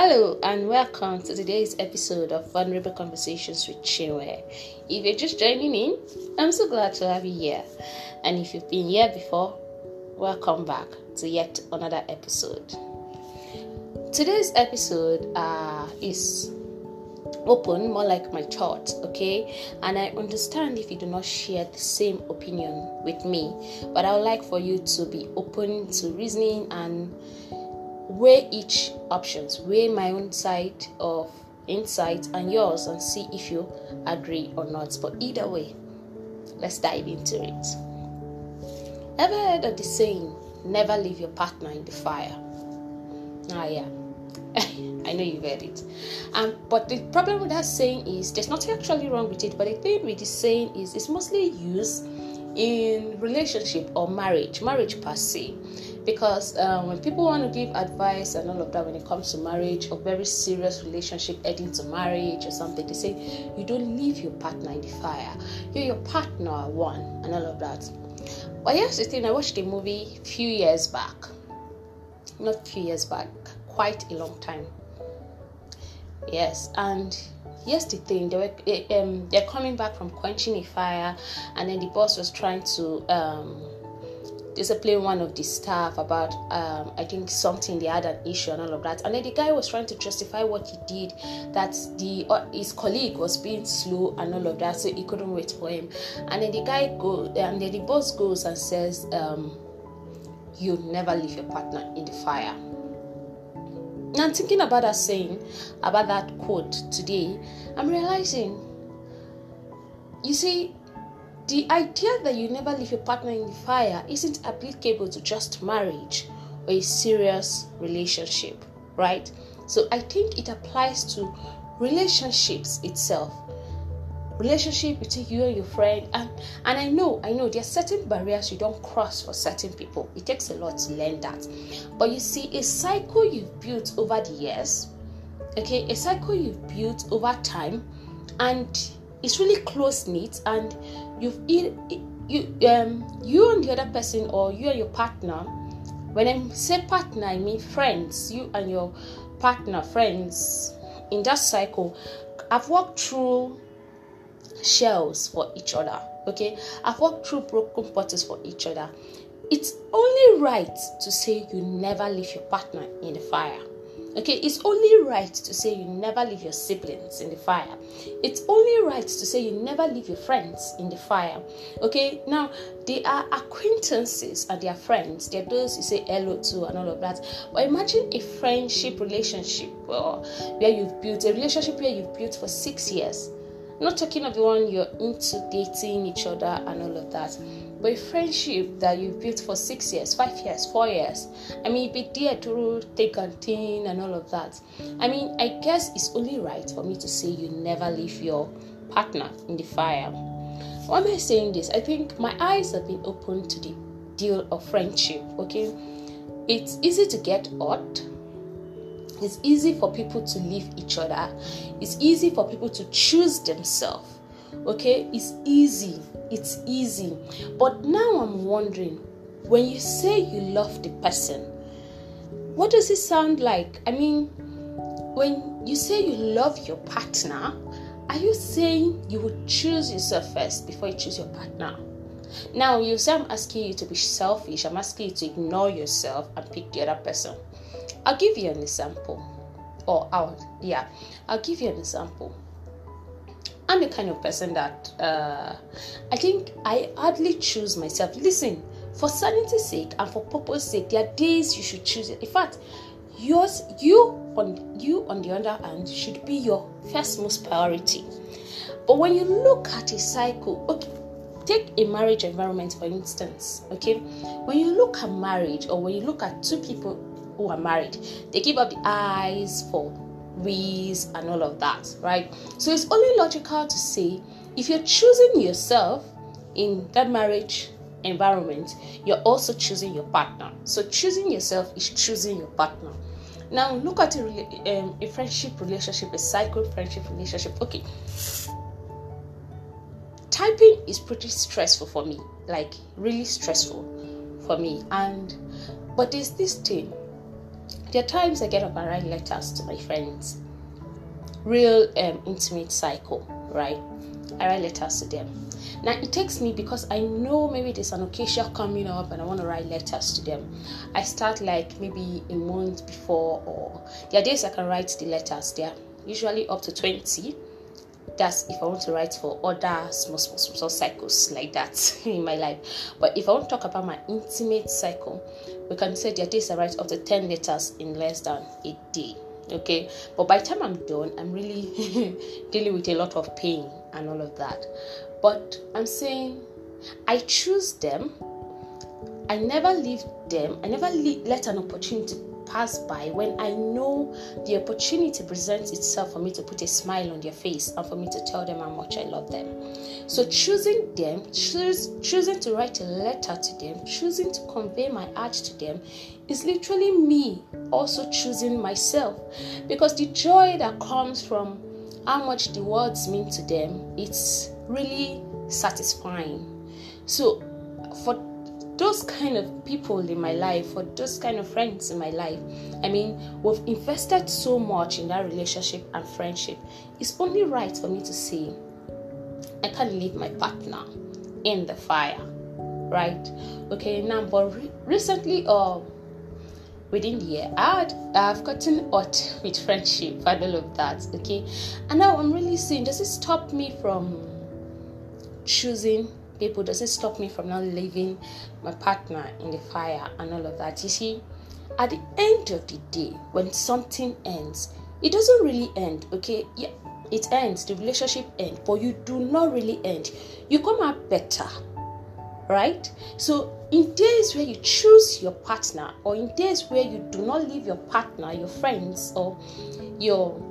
Hello and welcome to today's episode of Vulnerable Conversations with Chinwe. If you're just joining in, I'm so glad to have you here. And if you've been here before, welcome back to yet another episode. Today's episode uh, is open, more like my thoughts, okay? And I understand if you do not share the same opinion with me, but I would like for you to be open to reasoning and weigh each options, weigh my own side of insight and yours and see if you agree or not. But either way, let's dive into it. Ever heard of the saying, never leave your partner in the fire? Ah, yeah. I know you've heard it. Um, but the problem with that saying is there's nothing actually wrong with it, but the thing with the saying is it's mostly used in relationship or marriage, marriage per se because um, when people want to give advice and all of that when it comes to marriage or very serious relationship heading to marriage or something they say you don't leave your partner in the fire. You're your partner one and all of that. But here's the thing i watched a movie a few years back. Not a few years back quite a long time. Yes and here's the thing they were um, they're coming back from quenching a fire and then the boss was trying to um, discipline one of the staff about um, I think something they had an issue and all of that. And then the guy was trying to justify what he did that the uh, his colleague was being slow and all of that, so he couldn't wait for him. And then the guy go and then the boss goes and says, um, "You never leave your partner in the fire." Now I'm thinking about that saying, about that quote today. I'm realizing, you see, the idea that you never leave your partner in the fire isn't applicable to just marriage or a serious relationship, right? So I think it applies to relationships itself. Relationship between you and your friend, and and I know, I know there are certain barriers you don't cross for certain people. It takes a lot to learn that. But you see, a cycle you've built over the years, okay, a cycle you've built over time, and it's really close knit and you've you um you and the other person or you and your partner when i say partner i mean friends you and your partner friends in that cycle i've walked through shells for each other okay? I've walked through broken bottles for each other. It's only right to say you never leave your partner in the fire Okay, it's only right to say you never leave your siblings in the fire. It's only right to say you never leave your friends in the fire. Okay, now they are acquaintances and they are friends. They're those you say hello to and all of that. But imagine a friendship relationship where you've built a relationship where you've built for six years. Not talking of the one you're into dating each other and all of that but a friendship that you've built for six years, five years, four years, I mean, be there to take and thing and all of that. I mean, I guess it's only right for me to say you never leave your partner in the fire. Why am I saying this? I think my eyes have been opened to the deal of friendship, okay? It's easy to get hurt. It's easy for people to leave each other. It's easy for people to choose themselves. Okay, it's easy it's easy. But now I'm wondering when you say you love the person, what does it sound like? I mean, when you say you love your partner, are you saying you would choose yourself first before you choose your partner? Now, you say I'm asking you to be selfish, I'm asking you to ignore yourself and pick the other person. I'll give you an example. Or, I'll, yeah, I'll give you an example. I'm the kind of person that uh, I think I hardly choose myself. Listen, for sanity's sake and for purpose sake, there are days you should choose it. In fact, yours, you on you on the other hand, should be your first most priority. But when you look at a cycle, okay, take a marriage environment for instance. Okay, when you look at marriage or when you look at two people who are married, they give up the eyes for ways and all of that, right? So it's only logical to say if you're choosing yourself in that marriage environment, you're also choosing your partner. So choosing yourself is choosing your partner. Now look at a, um, a friendship relationship, a cycle friendship relationship. Okay, typing is pretty stressful for me, like really stressful for me. And but there's this thing there are times I get up and write letters to my friends, real um, intimate cycle, right? I write letters to them. Now it takes me because I know maybe there's an occasion coming up and I want to write letters to them. I start like maybe a month before, or there are days I can write the letters. They're usually up to 20. That's if I want to write for other small, small, small, cycles like that in my life. But if I want to talk about my intimate cycle, we can say there are days I write up to 10 letters in less than a day okay but by the time i'm done i'm really dealing with a lot of pain and all of that but I'm saying I choose them. I never leave them. I never let an opportunity pass by when I know the opportunity presents itself for me to put a smile on their face and for me to tell them how much I love them. So choosing them, choose, choosing to write a letter to them, choosing to convey my heart to them is literally me also choosing myself because the joy that comes from how much the words mean to them, it's really satisfying. So, for those kind of people in my life, or those kind of friends in my life, I mean, we've invested so much in that relationship and friendship. It's only right for me to say, I can't leave my partner in the fire, right? Okay, now, but re- recently, uh, within the year, I had, I've gotten hot with friendship and all of that, okay, and now I'm really saying, does it stop me from choosing people doesn't stop me from not leaving my partner in the fire and all of that. You see, at the end of the day, when something ends, it doesn't really end, okay? Yeah, it ends, the relationship ends, but you do not really end. You come out better, right? So, in days where you choose your partner, or in days where you do not leave your partner, your friends, or your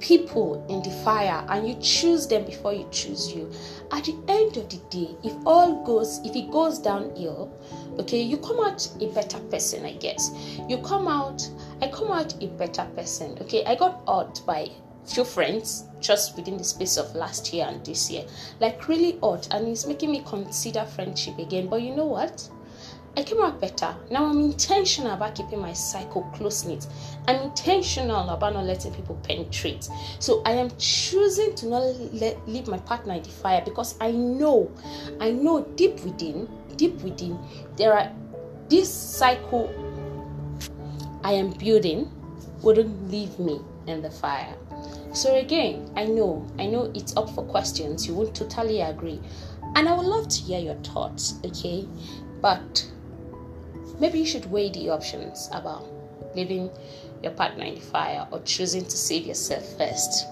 people in the fire and you choose them before you choose you. At the end of the day if all goes if it goes downhill okay you come out a better person i guess. You come out i come out a better person okay. I got odd by few friends just within the space of last year and this year. Like really odd and it's making me consider friendship again. But you know what I came out better. Now I'm intentional about keeping my cycle close knit. I'm intentional about not letting people penetrate. So I am choosing to not let leave my partner in the fire because I know, I know deep within, deep within, there are this cycle I am building wouldn't leave me in the fire. So again, I know, I know it's up for questions. You won't totally agree. And I would love to hear your thoughts, okay? But maybe you should weigh the options about leaving your partner in the fire or choosing to save yourself first.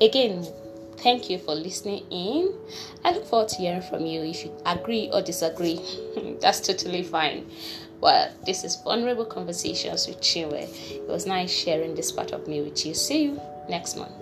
Again, thank you for listening in. I look forward to hearing from you. If you agree or disagree, that's totally fine. Well, this is Vulnerable Conversations with Chinwe. It was nice sharing this part of me with you. See you next month.